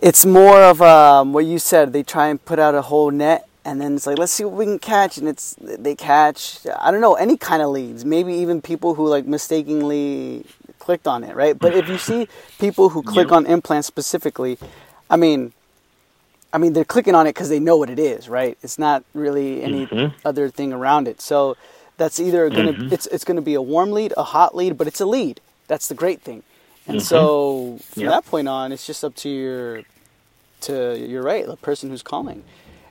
it's more of um, what you said. They try and put out a whole net, and then it's like let's see what we can catch, and it's they catch I don't know any kind of leads, maybe even people who like mistakenly clicked on it, right? But if you see people who click Yep. on implants specifically, I mean. I mean, they're clicking on it because they know what it is, right? It's not really any Mhm. other thing around it. So that's either gonna Mhm. it's it's gonna be a warm lead, a hot lead, but it's a lead. That's the great thing. And Mhm. so from Yep. that point on, it's just up to your to your right, the person who's calling.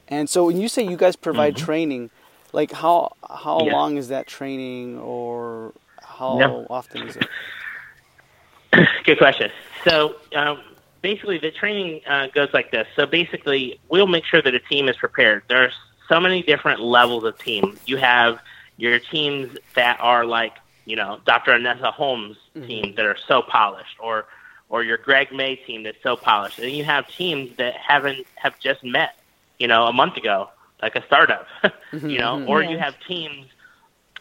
And so when you say you guys provide Mhm. training, like how how Yes. long is that training, or how Yep. often is it? <coughs> Good question. So um, basically, the training uh, goes like this. So basically, we'll make sure that a team is prepared. There's so many different levels of team. You have your teams that are like, you know, Dr. Anissa Holmes' Mhm. team that are so polished, or or your Greg May team that's so polished, and you have teams that haven't have just met, you know, a month ago, like a startup, <laughs> you know, Mhm. or you have teams,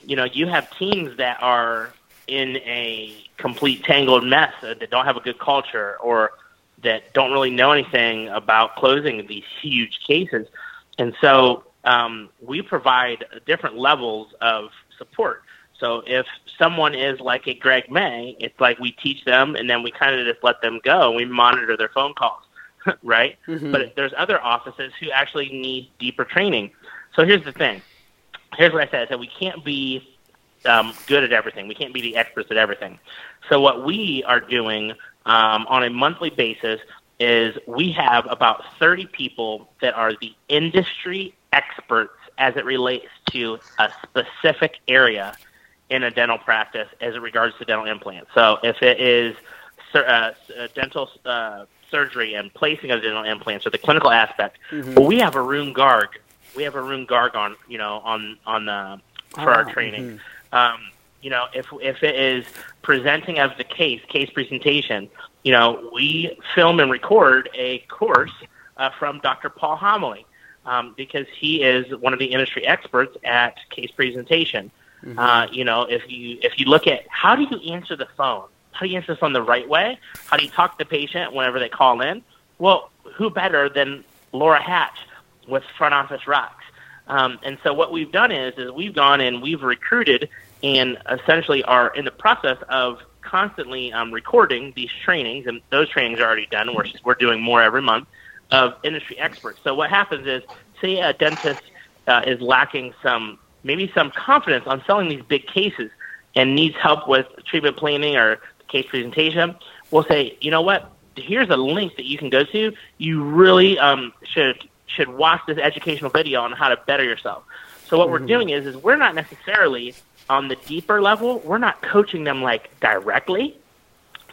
you know, you have teams that are in a complete tangled mess uh, that don't have a good culture or that don't really know anything about closing these huge cases. And so um, we provide different levels of support. So if someone is like a Greg May, it's like we teach them and then we kind of just let them go. We monitor their phone calls, <laughs> right? Mhm. But there's other offices who actually need deeper training. So here's the thing. Here's what I said: is that we can't be um, good at everything. We can't be the experts at everything. So what we are doing um, on a monthly basis is we have about 30 people that are the industry experts as it relates to a specific area in a dental practice as it regards to dental implants. So if it is uh, uh, dental uh, surgery and placing of dental implants or the clinical aspect, Mhm. well, we have Agarwal. We have Agarwal on, you know, on on the for our Ah, training. mhm. Um, you know, if if it is presenting of the case, case presentation, you know, we film and record a course uh, from Dr. Paul Homoly um, because he is one of the industry experts at case presentation. Mm-hmm. Uh, you know, if you if you look at how do you answer the phone, how do you the phone the right way? How do you talk to the patient whenever they call in? Well, who better than Laura Hatch with Front Office Rocks? Um, and so what we've done is is we've gone and we've recruited and essentially are in the process of constantly um, recording these trainings, and those trainings are already done. We're we're doing more every month of industry experts. So what happens is, say a dentist uh, is lacking some maybe some confidence on selling these big cases and needs help with treatment planning or case presentation, we'll say, you know what? Here's a link that you can go to. You really um, should should watch this educational video on how to better yourself. So what we're doing is is we're not necessarily on the deeper level. We're not coaching them like directly.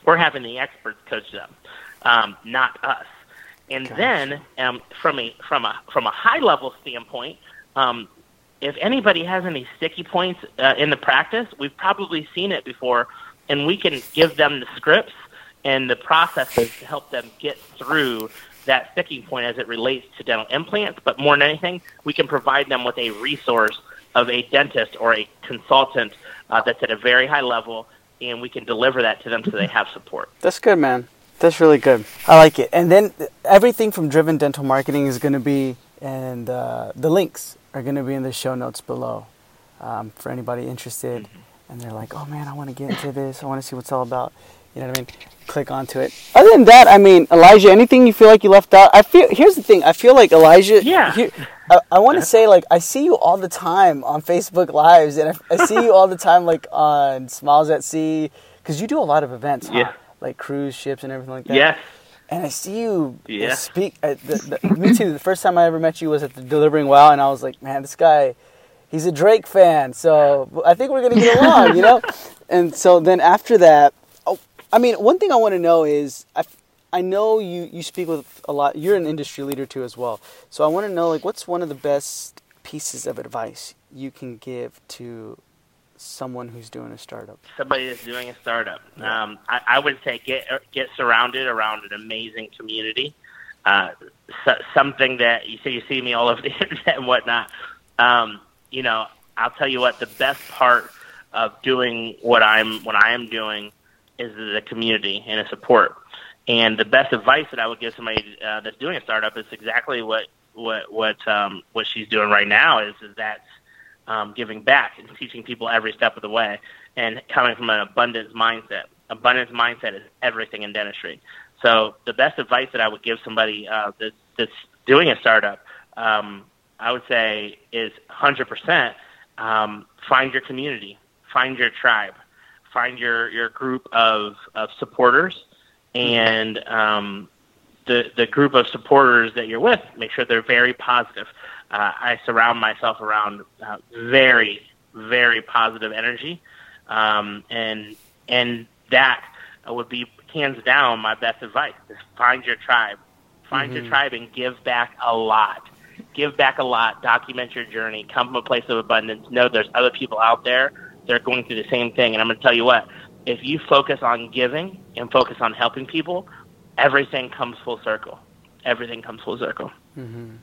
We're having the experts coach them, um, not us. And Gotcha. then um, from a from a from a high level standpoint, um, if anybody has any sticky points uh, in the practice, we've probably seen it before, and we can give them the scripts and the processes to help them get through that sticking point as it relates to dental implants. But more than anything, we can provide them with a resource of a dentist or a consultant uh, that's at a very high level, and we can deliver that to them so they have support. That's good, man. That's really good. I like it. And then everything from Driven Dental Marketing is going to be, and uh, the links are going to be in the show notes below um, for anybody interested. And they're like, oh man, I want to get into this. I want to see what's all about. You know what I mean? Click onto it. Other than that, I mean, Elijah, anything you feel like you left out? I feel. Here's the thing. I feel like Elijah. Yeah. here- I, I want to say like I see you all the time on Facebook Lives, and I, I see you all the time like on Smiles at Sea because you do a lot of events. Huh? Yeah. like cruise ships and everything like that. Yes. And I see you uh, Yeah. speak. Uh, the, the, me too. The first time I ever met you was at the Delivering Wow, and I was like, man, this guy, he's a Drake fan, so I think we're gonna get along, you know. <laughs> And so then after that, oh, I mean, one thing I want to know is, I, I know you you speak with a lot. You're an industry leader too as well. So I want to know, like, what's one of the best pieces of advice you can give to someone who's doing a startup? somebody that's doing a startup. Um, I, I would say get get surrounded around an amazing community. Uh, so, something that you see you see me all over the <laughs> internet and whatnot. Um, you know, I'll tell you what the best part of doing what I'm what I am doing is the community and the support. And the best advice that I would give somebody uh, that's doing a startup is exactly what what what um, what she's doing right now is is that um, giving back and teaching people every step of the way and coming from an abundance mindset. Abundance mindset is everything in dentistry. So the best advice that I would give somebody uh, that's, that's doing a startup, um, I would say, is 100% um, find your community, find your tribe, find your, your group of, of supporters, and um, the the group of supporters that you're with, make sure they're very positive. Uh, I surround myself around uh, very very positive energy, um, and and that would be hands down my best advice. Is find your tribe, find mm-hmm. your tribe, and give back a lot. Give back a lot. Document your journey. Come from a place of abundance. Know there's other people out there that are going through the same thing. And I'm going to tell you what. If you focus on giving and focus on helping people, everything comes full circle. Everything comes full circle. Mm-hmm.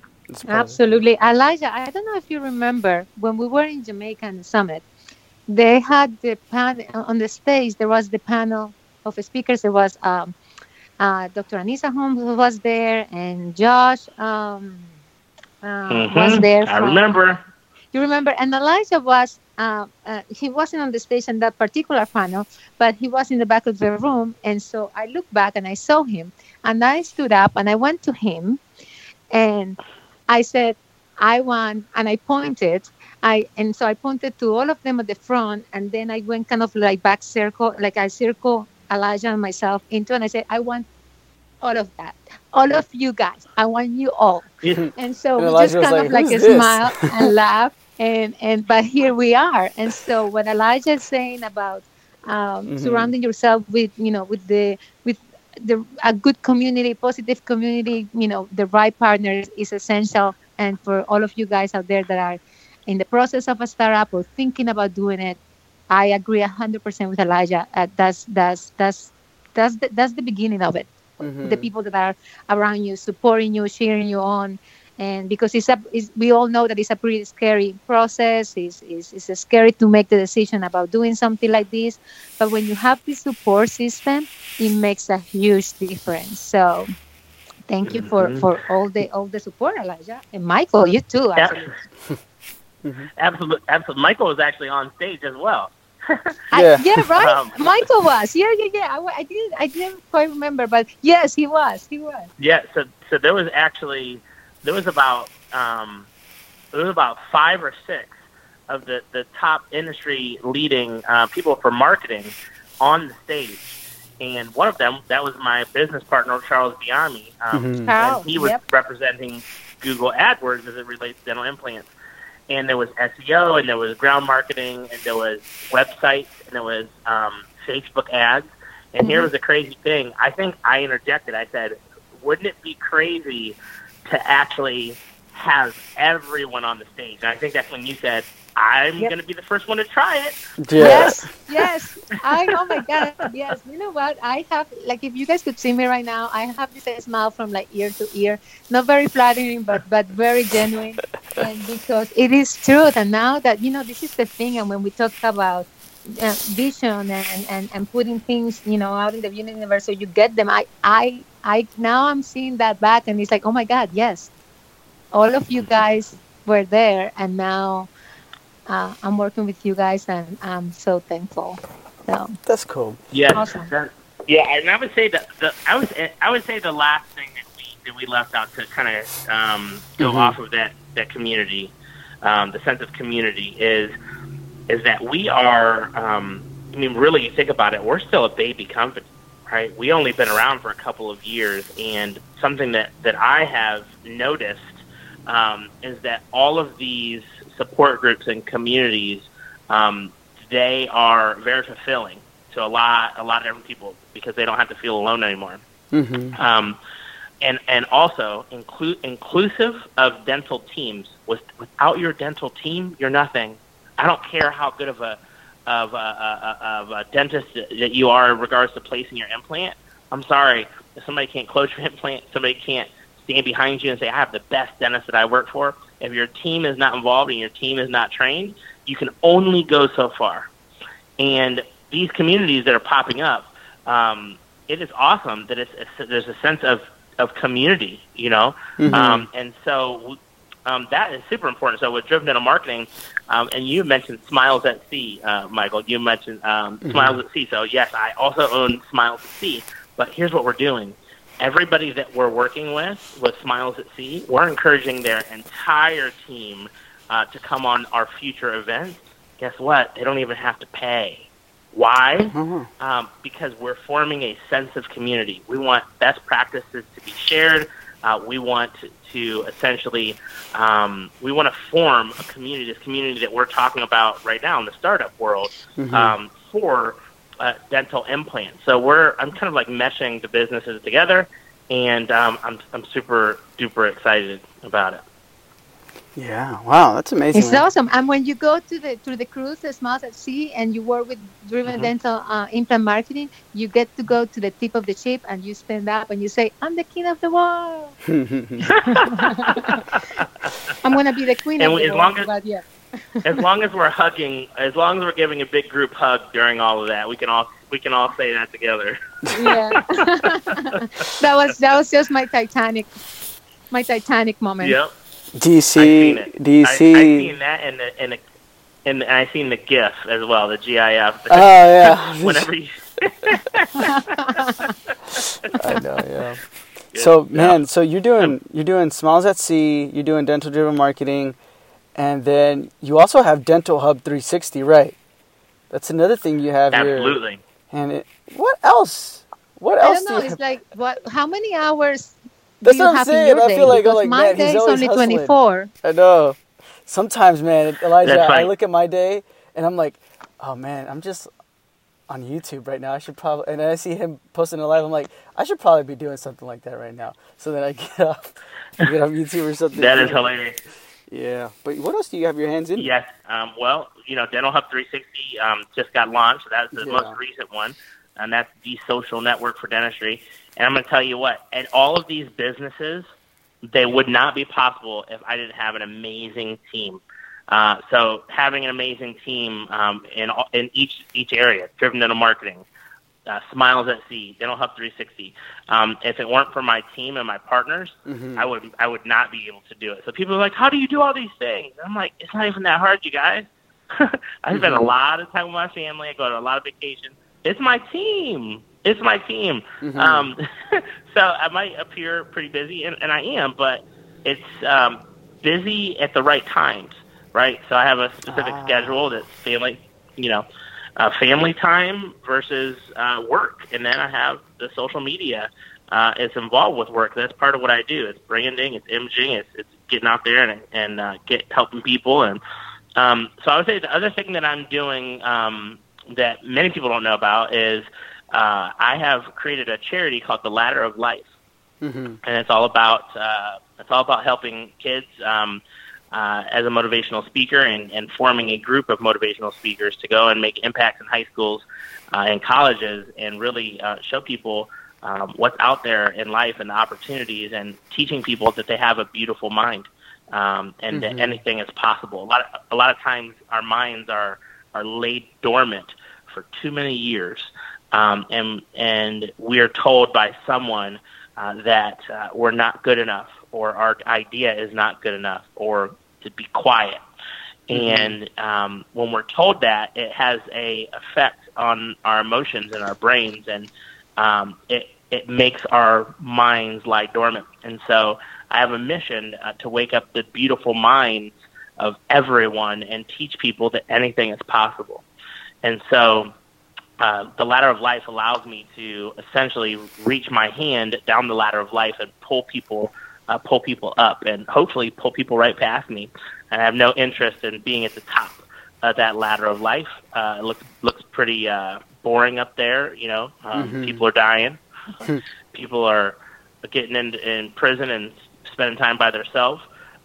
Absolutely. Elijah, I don't know if you remember when we were in Jamaica and the Summit, they had the panel on the stage, there was the panel of speakers. There was um, uh, Dr. Anissa Holmes was there, and Josh um, uh, mm-hmm. was there. From, I remember. You remember? And Elijah was uh, uh, he wasn't on the stage in that particular panel, but he was in the back of the room. And so I looked back and I saw him, and I stood up and I went to him, and I said, "I want," and I pointed. I and so I pointed to all of them at the front, and then I went kind of like back circle, like I circle Elijah and myself into, and I said, "I want all of that, all of you guys. I want you all." <laughs> and so and we just kind like, of like a this? smile and <laughs> laugh and and but here we are and so what elijah is saying about um, mm-hmm. surrounding yourself with you know with the with the a good community positive community you know the right partners is essential and for all of you guys out there that are in the process of a startup or thinking about doing it i agree 100% with elijah uh, that's that's that's that's the, that's the beginning of it mm-hmm. the people that are around you supporting you cheering you on and because it's a it's, we all know that it's a pretty scary process it's, it's, it's scary to make the decision about doing something like this but when you have this support system it makes a huge difference so thank you for mm-hmm. for all the all the support elijah and michael you too actually. <laughs> mm-hmm. absolutely absolutely michael was actually on stage as well yeah. I, yeah, <laughs> right. Um, Michael was. Yeah, yeah, yeah. I, I didn't, I didn't quite remember, but yes, he was. He was. Yeah. So, so there was actually there was about um, there was about five or six of the, the top industry leading uh, people for marketing on the stage. And one of them, that was my business partner, Charles Biami. Um, mm-hmm. and he was yep. representing Google AdWords as it relates to dental implants. And there was SEO, and there was ground marketing, and there was websites, and there was um, Facebook ads. And mm-hmm. here was a crazy thing. I think I interjected. I said, wouldn't it be crazy to actually have everyone on the stage. And I think that's when you said, I'm yep. going to be the first one to try it. Yes, yes. I, oh my God, yes. You know what? I have, like, if you guys could see me right now, I have this smile from like ear to ear. Not very flattering, but, but very genuine. And because it is true And now that, you know, this is the thing. And when we talk about uh, vision and, and, and putting things, you know, out in the universe so you get them, I, I I now I'm seeing that back and it's like, oh my God, yes, all of you guys were there, and now uh, I'm working with you guys, and I'm so thankful. So that's cool. Yeah, awesome. yeah, and I would say that the I would I would say the last thing that we that we left out to kind of um, go mm-hmm. off of that that community, um, the sense of community is is that we are. Um, I mean, really, you think about it, we're still a baby company right? We only been around for a couple of years, and something that that I have noticed um, is that all of these support groups and communities, um, they are very fulfilling to a lot a lot of different people because they don't have to feel alone anymore. Mm-hmm. Um, and and also include inclusive of dental teams. With, without your dental team, you're nothing. I don't care how good of a of a, a, of a dentist that you are in regards to placing your implant. I'm sorry, if somebody can't close your <laughs> implant, somebody can't stand behind you and say, I have the best dentist that I work for. If your team is not involved and your team is not trained, you can only go so far. And these communities that are popping up, um, it is awesome that it's, it's, there's a sense of, of community, you know, Mhm. um, and so um, that is super important. So with driven dental marketing, um, and you mentioned Smiles at Sea, uh, Michael. You mentioned um, Mhm. Smiles at Sea. So yes, I also own Smiles at Sea. But here's what we're doing. Everybody that we're working with with Smiles at Sea, we're encouraging their entire team uh, to come on our future events. Guess what? They don't even have to pay. Why? Uh-huh. um, because we're forming a sense of community. We want best practices to be shared. Uh, we want to, essentially, um, we want to form a community, this community that we're talking about right now in the startup world Mhm. um, for uh, dental implants. So we're, I'm kind of like meshing the businesses together, and um, I'm, I'm super duper excited about it. Yeah. Wow, that's amazing. It's man. awesome. And when you go to the to the cruise, the Smiles at Sea, and you work with Driven Mhm. Dental uh, Implant Marketing, you get to go to the tip of the ship and you stand up and you say, "I'm the king of the world. <laughs> <laughs> I'm gonna be the queen And of the as world." long as- but yeah, <laughs> as long as we're hugging, as long as we're giving a big group hug during all of that, we can all we can all say that together. yeah. that was that was just my Titanic, my Titanic moment. Yep. Do you I seen see? it. Do you I, see? I seen that and the and the, and I seen the GIF as well, the GIF. Oh yeah. <laughs> Whenever you, <laughs> I know. Yeah. Yeah, So yeah. man, so you're doing um, you're doing Smiles at Sea, you're doing dental driven marketing, and then you also have Dental Hub 360, right? That's another thing you have here. absolutely. And it, what else? What else? I don't do know. you It's have? like what? How many hours That's do you what I'm saying. I feel like I'm Because like, my man, he's day is always only hustling. 24. I know. Sometimes, man, Elijah, That's I look at my day and I'm like, oh man, I'm just on YouTube right now. I should probably, and then I see him posting a live. I'm like, I should probably be doing something like that right now. So then I get <laughs> off, I get on YouTube or something. That is hilarious. Yeah, but what else do you have your hands in? Yes. Um, well, you know, Dental Hub 360 um, just got launched. That's the Yeah. most recent one, and that's the social network for dentistry. And I'm going to tell you what, and all of these businesses, they would not be possible if I didn't have an amazing team. Uh, so having an amazing team um, in all, in each each area, driven dental marketing, uh, Smiles at Sea, Dental Hub 360. Um, if it weren't for my team and my partners, Mhm. I would I would not be able to do it. So people are like, "How do you do all these things?" I'm like, "It's not even that hard, you guys. <laughs> I spend a Mhm. lot of time with my family. I go to a lot of vacations. It's my team. It's my team. Mhm. Um, <laughs> so I might appear pretty busy, and, and I am, but it's um, busy at the right times, right? So I have a specific Ah. schedule that's family, you know, uh, family time versus uh, work, and then I have the social media. Uh, it's involved with work. That's part of what I do. It's branding, it's imaging, it's, it's getting out there and and uh, get helping people. And um, so I would say the other thing that I'm doing um, that many people don't know about is uh, I have created a charity called the Ladder of Life Mhm. and it's all about uh, it's all about helping kids um, uh, as a motivational speaker and, and forming a group of motivational speakers to go and make impacts in high schools uh, and colleges and really uh, show people um, what's out there in life and the opportunities and teaching people that they have a beautiful mind um, and Mhm. that anything is possible. A lot of a lot of times our minds are are laid dormant for too many years, um, and and we are told by someone uh, that uh, we're not good enough or our idea is not good enough or to be quiet. And um, when we're told that, it has a effect on our emotions and our brains, and um, it it makes our minds lie dormant. And so, I have a mission uh, to wake up the beautiful minds of everyone and teach people that anything is possible. And so, uh, the ladder of life allows me to essentially reach my hand down the ladder of life and pull people, uh, pull people up, and hopefully pull people right past me. And I have no interest in being at the top of that ladder of life. Uh, it looks looks pretty uh, boring up there. You know, um, Mhm. people are dying, <laughs> people are getting in, in prison and spending time by themselves,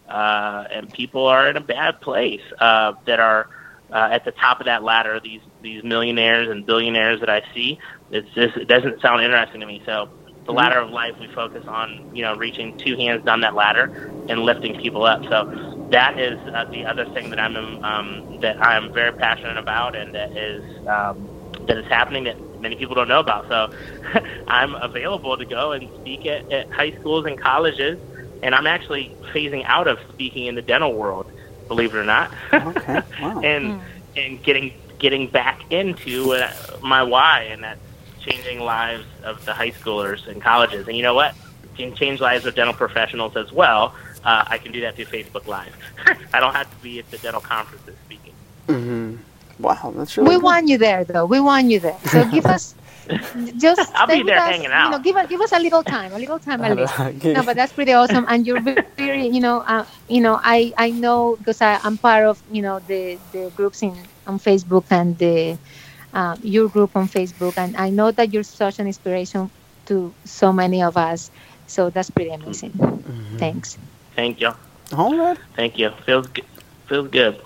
uh, and people are in a bad place uh, that are uh, at the top of that ladder. These these millionaires and billionaires that I see, it's just it doesn't sound interesting to me. So the Mhm. ladder of life, we focus on you know reaching two hands down that ladder and lifting people up. So that is uh, the other thing that I'm um, that I'm very passionate about, and that is um, that is happening. That many people don't know about. So <laughs> I'm available to go and speak at, at high schools and colleges, and I'm actually phasing out of speaking in the dental world, believe it or not. Okay. Wow. <laughs> and and getting getting back into uh, my why, and that's changing lives of the high schoolers and colleges. And you know what? Can change lives of dental professionals as well. Uh, I can do that through Facebook Live. <laughs> I don't have to be at the dental conferences speaking. hmm Wow, that's really We good. want you there, though. We want you there. So <laughs> give us <laughs> just I'll stay be there us, hanging You know, give us give us a little time, a little time <laughs> at least. <laughs> No, but that's pretty awesome, and you're very, very you know, uh, you know, I I know because I, I'm part of you know the the groups in on Facebook and the uh, your group on Facebook, and I know that you're such an inspiration to so many of us. So that's pretty amazing. Mm-hmm. Thanks. Thank you. All right. Thank you. Feels good. Feels good.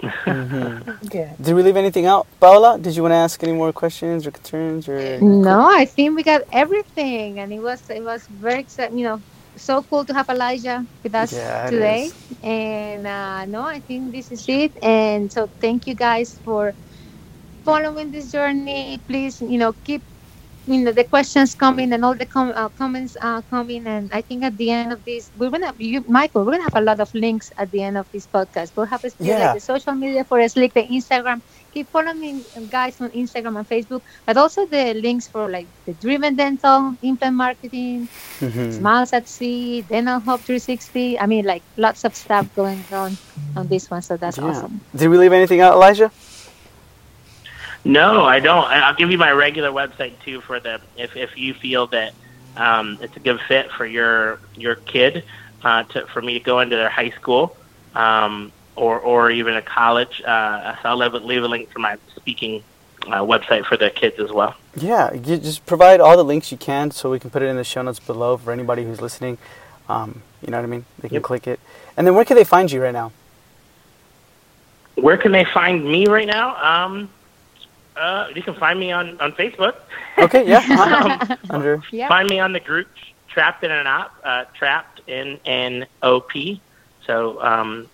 Good. Did we leave anything out, Paola? Did you want to ask any more questions or concerns or? No, I think we got everything, and it was it was very exciting. You know, so cool to have Elijah with us Yeah, it today. is. And uh, no, I think this is it. And so thank you guys for following this journey. Please, you know, keep you know the questions coming and all the com- uh, comments uh, coming. And I think at the end of this, we're gonna you, Michael, we're gonna have a lot of links at the end of this podcast. We'll have still Yeah. like the social media for Sleek, the Instagram. Keep following guys on Instagram and Facebook, but also the links for like the Driven Dental, Implant Marketing, Mhm. Smiles at Sea, Dental Hub 360. I mean, like lots of stuff going on on this one, so that's Yeah. awesome. Did we leave anything out, Elijah? No, I don't. I'll give you my regular website too for the if if you feel that um, it's a good fit for your your kid uh, to for me to go into their high school um, or or even a college. Uh, so I'll leave, leave a link to my speaking uh, website for the kids as well. Yeah, you just provide all the links you can so we can put it in the show notes below for anybody who's listening. Um, you know what I mean? They can Yep. click it. And then where can they find you right now? Where can they find me right now? Um, uh, you can find me on, on Facebook. Okay, yeah. <laughs> uh-huh. Um, Under Yeah. Find me on the group Trapped in an Op, uh, Trapped in an OP. So um,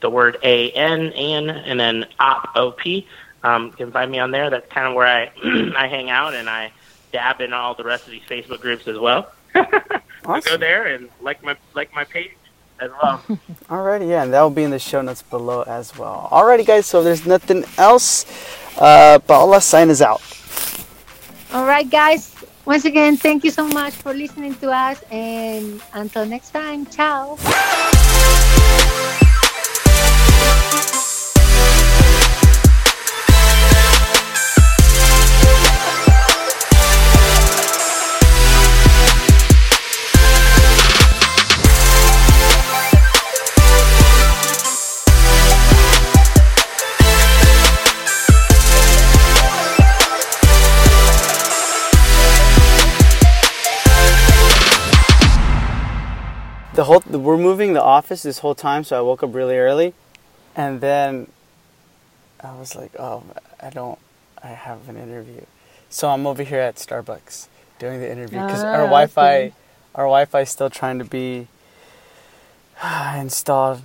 the word A N N and and then Op O P. Um, you can find me on there. That's kind of where I <clears throat> I hang out and I dab in all the rest of these Facebook groups as well. <laughs> Go there and like my like my page as well. Alrighty, yeah, and that will be in the show notes below as well. Alrighty, guys. So there's nothing else. Uh, Paola, sign us out. All right, guys. Once again, thank you so much for listening to us, and until next time, ciao. The whole we're moving the office this whole time, so I woke up really early, and then I was like, oh, I don't, I have an interview, so I'm over here at Starbucks doing the interview because our Ah, Wi-Fi, okay. our Wi-Fi is still trying to be <sighs> installed.